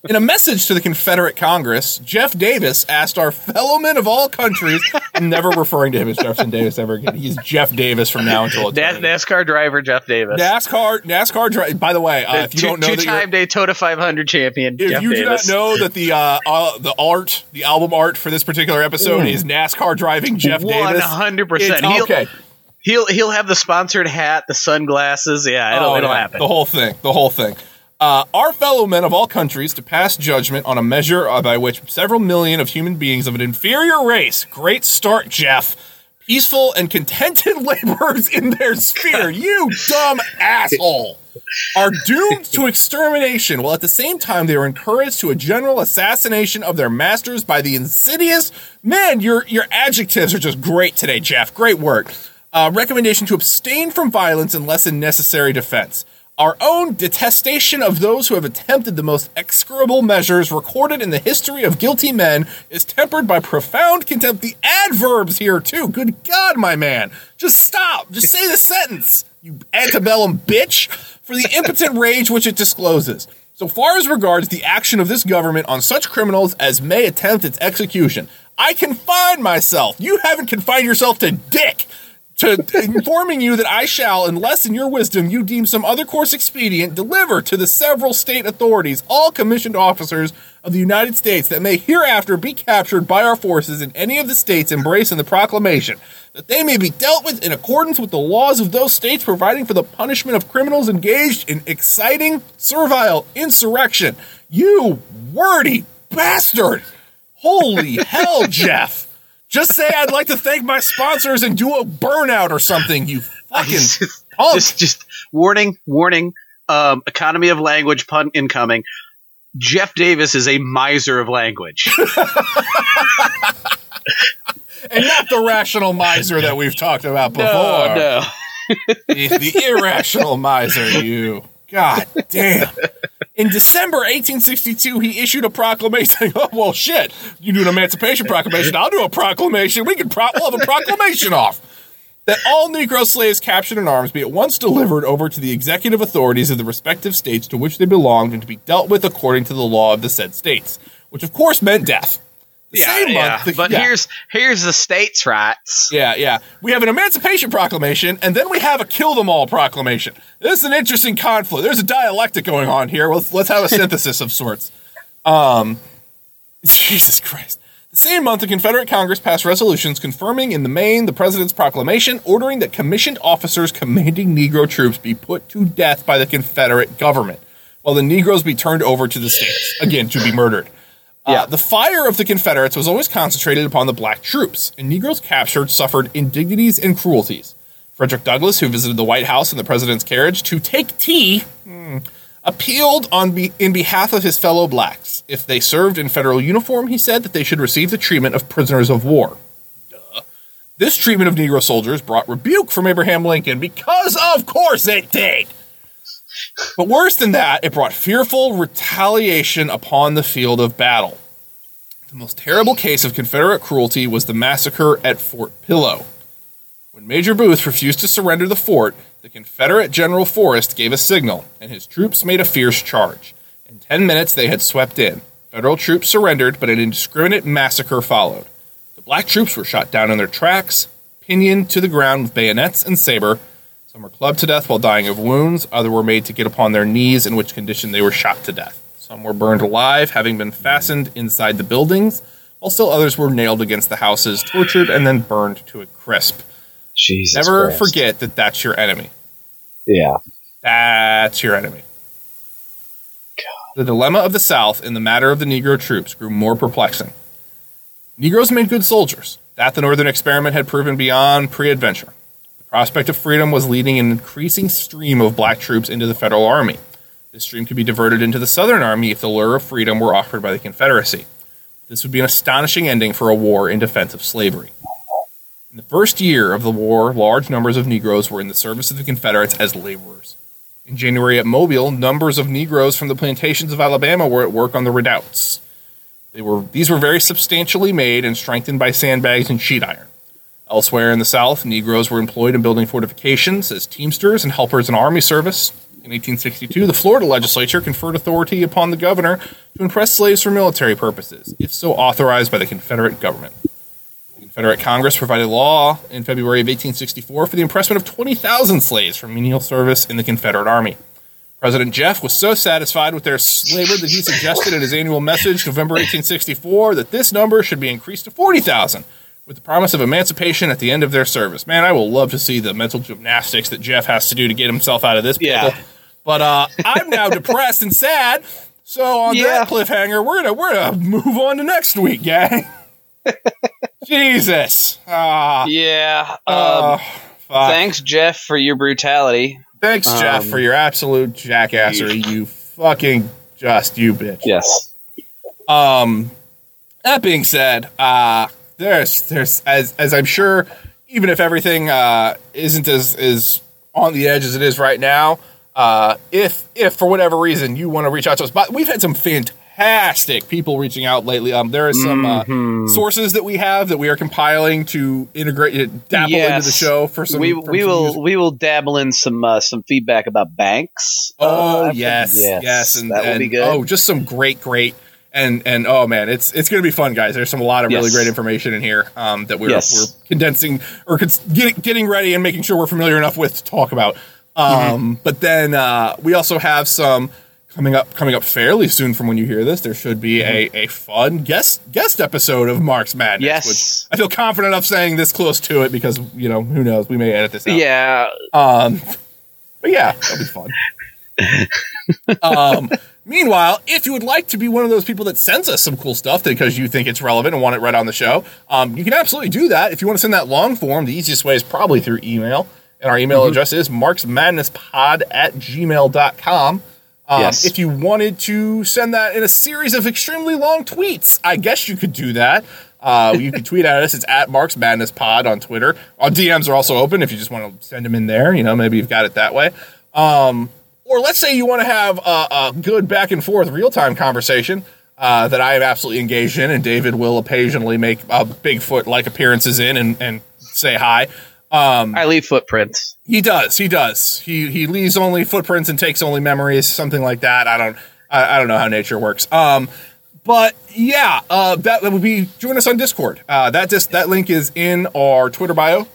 In a message to the Confederate Congress, Jeff Davis asked our fellow men of all countries, I'm never referring to him as Jefferson Davis ever again. He's Jeff Davis from now until NAS- NASCAR driver Jeff Davis. NASCAR, NASCAR. Dri- by the way, uh, if you two, don't know that you're, time Daytona 500 champion. if Jeff you Davis. do not know that the uh, uh, the art, the album art for this particular episode is NASCAR driving Jeff Davis, 100%. it's- He'll- okay, He'll he'll have the sponsored hat, the sunglasses. Yeah, it'll, Oh, it'll yeah, happen. The whole thing. The whole thing. Uh, our fellow men of all countries to pass judgment on a measure by which several million of human beings of an inferior race, great start, Jeff, peaceful and contented <laughs> laborers in their sphere, you dumb asshole, are doomed to extermination, while at the same time they are encouraged to a general assassination of their masters by the insidious. Man, your your adjectives are just great today, Jeff. Great work. Uh, recommendation to abstain from violence unless in necessary defense. Our own detestation of those who have attempted the most execrable measures recorded in the history of guilty men is tempered by profound contempt. The adverbs here, too. Good God, my man. Just stop. Just say the sentence, you antebellum bitch, for the impotent <laughs> rage which it discloses. So far as regards the action of this government on such criminals as may attempt its execution, I confine myself. You haven't confined yourself to dick to informing you that I shall, unless in your wisdom you deem some other course expedient, deliver to the several state authorities all commissioned officers of the United States that may hereafter be captured by our forces in any of the states embraced in the proclamation, that they may be dealt with in accordance with the laws of those states providing for the punishment of criminals engaged in exciting servile insurrection. You wordy bastard! Holy <laughs> hell, Jeff! Just say I'd like to thank my sponsors and do a burnout or something, you <laughs> fucking just, just just warning, warning. Um, economy of language pun incoming. Jeff Davis is a miser of language. <laughs> and not the rational miser that we've talked about before. no, no. The, the irrational miser, you. God damn. In December 1862, he issued a proclamation. <laughs> Oh, well, shit. You do an emancipation proclamation. I'll do a proclamation. We can pro- we'll have a proclamation <laughs> off. That all Negro slaves captured in arms be at once delivered over to the executive authorities of the respective states to which they belonged and to be dealt with according to the law of the said states, which of course meant death. Yeah, same yeah. month, the- but yeah. here's here's the states' rights. Yeah, yeah. We have an Emancipation Proclamation, and then we have a Kill Them All Proclamation. This is an interesting conflict. There's a dialectic going on here. Let's, let's have a <laughs> synthesis of sorts. Um, <laughs> Jesus Christ. The same month, the Confederate Congress passed resolutions confirming in the main the President's proclamation, ordering that commissioned officers commanding Negro troops be put to death by the Confederate government, while the Negroes be turned over to the states, again, to be murdered. Uh, the fire of the Confederates was always concentrated upon the black troops, and Negroes captured suffered indignities and cruelties. Frederick Douglass, who visited the White House in the president's carriage to take tea, hmm, appealed on be- in behalf of his fellow blacks. If they served in federal uniform, he said that they should receive the treatment of prisoners of war. Duh. This treatment of Negro soldiers brought rebuke from Abraham Lincoln because, of course, it did. But worse than that, it brought fearful retaliation upon the field of battle. The most terrible case of Confederate cruelty was the massacre at Fort Pillow. When Major Booth refused to surrender the fort, the Confederate General Forrest gave a signal, and his troops made a fierce charge. In ten minutes, they had swept in. Federal troops surrendered, but an indiscriminate massacre followed. The black troops were shot down in their tracks, pinioned to the ground with bayonets and saber. Some were clubbed to death while dying of wounds. Others were made to get upon their knees, in which condition they were shot to death. Some were burned alive, having been fastened inside the buildings, while still others were nailed against the houses, tortured, and then burned to a crisp. Jesus Never Christ. forget that that's your enemy. Yeah. That's your enemy. The dilemma of the South in the matter of the Negro troops grew more perplexing. Negroes made good soldiers. That the Northern experiment had proven beyond pre adventure. Prospect of freedom was leading an increasing stream of black troops into the Federal Army. This stream could be diverted into the Southern Army if the lure of freedom were offered by the Confederacy. This would be an astonishing ending for a war in defense of slavery. In the first year of the war, large numbers of Negroes were in the service of the Confederates as laborers. In January at Mobile, numbers of Negroes from the plantations of Alabama were at work on the redoubts. They were, these were very substantially made and strengthened by sandbags and sheet iron. Elsewhere in the South, Negroes were employed in building fortifications as teamsters and helpers in army service. In 1862, the Florida legislature conferred authority upon the governor to impress slaves for military purposes, if so authorized by the Confederate government. The Confederate Congress provided law in February of 1864 for the impressment of 20,000 slaves for menial service in the Confederate Army. President Jeff was so satisfied with their labor that he suggested in his annual message, November 1864, that this number should be increased to 40,000, with the promise of emancipation at the end of their service. Man, I will love to see the mental gymnastics that Jeff has to do to get himself out of this pickle. Yeah. But uh, I'm now depressed and sad. So on Yeah. that cliffhanger, we're gonna we're gonna move on to next week, gang. <laughs> Jesus. Ah. Yeah. Um, Uh, thanks, Jeff, for your brutality. Thanks, Jeff, um, for your absolute jackassery. You fucking just you bitch. Yes. Um, that being said, uh, there's there's as as I'm sure, even if everything uh, isn't as is on the edge as it is right now, uh, if if for whatever reason you want to reach out to us, but we've had some fantastic people reaching out lately. Um, there is some Mhm. uh, sources that we have that we are compiling to integrate it, dabble into the show for some. we we some will music. we will dabble in some uh, some feedback about banks. Oh Uh, yes, yes, yes, and, that will be good. Oh, just some great, great, and and oh man, it's it's going to be fun, guys. There's some a lot of really Yes. great information in here um, that we're Yes. we're condensing or cons- getting getting ready and making sure we're familiar enough with to talk about. Um, Mm-hmm. But then uh, we also have some coming up coming up fairly soon from when you hear this. There should be a, a fun guest guest episode of Mark's Madness. Mm-hmm. Yes. which I feel confident enough saying this close to it because you know who knows we may edit this out. yeah. Um, but yeah, that'll be fun. <laughs> um, meanwhile, if you would like to be one of those people that sends us some cool stuff because you think it's relevant and want it right on the show, um, you can absolutely do that. If you want to send that long form, the easiest way is probably through email. And our email address is marksmadnesspod at gmail.com. Um, Yes. If you wanted to send that in a series of extremely long tweets, I guess you could do that. Uh, you can <laughs> tweet at us. It's at Marks Madness Pod on Twitter. Our DMs are also open if you just want to send them in there. You know, maybe you've got it that way. Um, or let's say you want to have a, a good back and forth real time conversation uh, that I am absolutely engaged in, and David will occasionally make uh, Bigfoot like appearances in and, and say hi. Um, I leave footprints. he does. He does. He he leaves only footprints and takes only memories, something like that. I don't. I, I don't know how nature works. Um, but yeah, uh, that, that would be join us on Discord. Uh, that just that link is in our Twitter bio.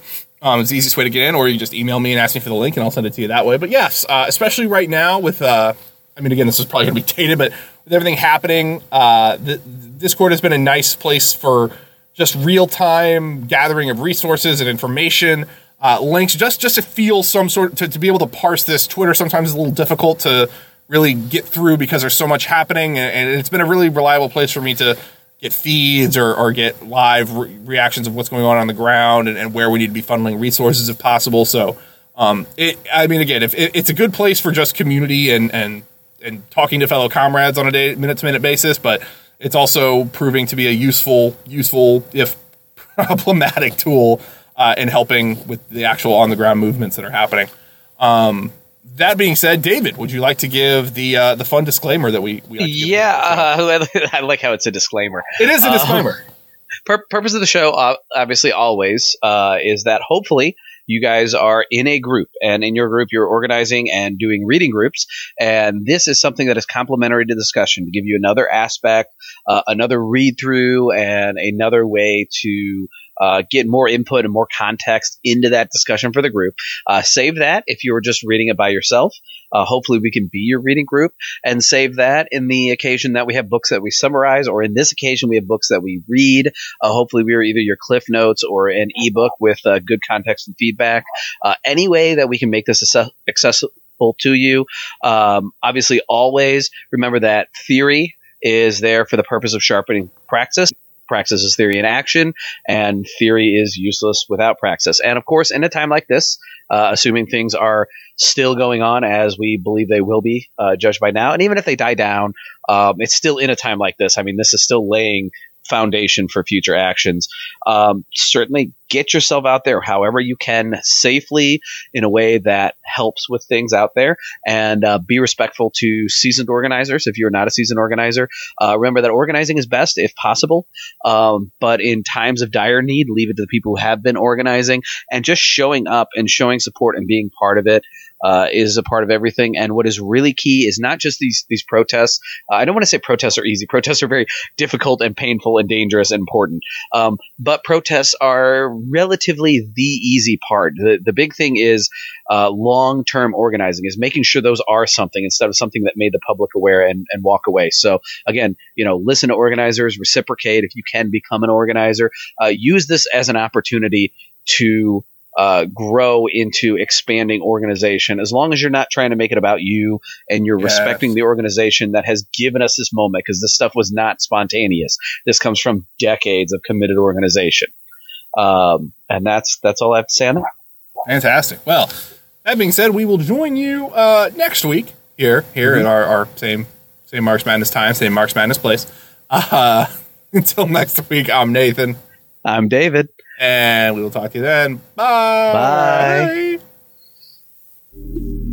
Um, it's the easiest way to get in, or you can just email me and ask me for the link, and I'll send it to you that way. But yes, uh, especially right now with, uh, I mean, again, this is probably going to be <laughs> dated, but with everything happening, uh, the, Discord has been a nice place for just real time gathering of resources and information, uh, links, just just to feel some sort to, to be able to parse this. Twitter sometimes is a little difficult to really get through because there's so much happening, and, and it's been a really reliable place for me to get feeds or, or get live re- reactions of what's going on on the ground and, and where we need to be funneling resources if possible. So, um, it, I mean, again, if it, it's a good place for just community and and and talking to fellow comrades on a day minute to minute basis, but it's also proving to be a useful, useful if <laughs> problematic tool uh, in helping with the actual on the ground movements that are happening. Um, that being said, David, would you like to give the uh, the fun disclaimer that we, we like Yeah, uh, <laughs> I like how it's a disclaimer. it is a uh, disclaimer. <laughs> Pur- purpose of the show, uh, obviously, always uh, is that hopefully you guys are in a group, and in your group, you're organizing and doing reading groups, and this is something that is complementary to discussion to give you another aspect, uh, another read through, and another way to. Uh, get more input and more context into that discussion for the group. Uh, save that if you were just reading it by yourself. Uh, hopefully, we can be your reading group and save that in the occasion that we have books that we summarize, or in this occasion, we have books that we read. Uh, hopefully, we are either your cliff notes or an ebook with uh, good context and feedback. Uh, any way that we can make this accessible to you. Um, obviously, always remember that theory is there for the purpose of sharpening praxis. Praxis is theory in action, and theory is useless without praxis. And of course, in a time like this, uh, assuming things are still going on as we believe they will be, uh, judged by now, and even if they die down, um, it's still in a time like this. I mean, this is still laying foundation for future actions. Um, certainly get yourself out there however you can safely in a way that helps with things out there. And uh, be respectful to seasoned organizers if you're not a seasoned organizer. Uh, remember that organizing is best if possible. Um, but in times of dire need leave it to the people who have been organizing and just showing up and showing support and being part of it uh, is a part of everything. And what is really key is not just these these protests. Uh, I don't want to say protests are easy. Protests are very difficult and painful and dangerous and important. Um, but protests are relatively the easy part. The the big thing is uh, long term organizing is making sure those are something instead of something that made the public aware and, and walk away. So again, you know, listen to organizers, reciprocate if you can become an organizer. Uh, use this as an opportunity to uh, grow into expanding organization as long as you're not trying to make it about you and you're yes. respecting the organization that has given us this moment because this stuff was not spontaneous. This comes from decades of committed organization. Um, and that's that's all I have to say on that. Fantastic. Well, that being said, we will join you uh, next week here here mm-hmm. at our, our same same Marks Madness time, same Marks Madness place. <laughs> Uh, until next week, I'm Nathan. I'm David. And we will talk to you then. Bye. Bye.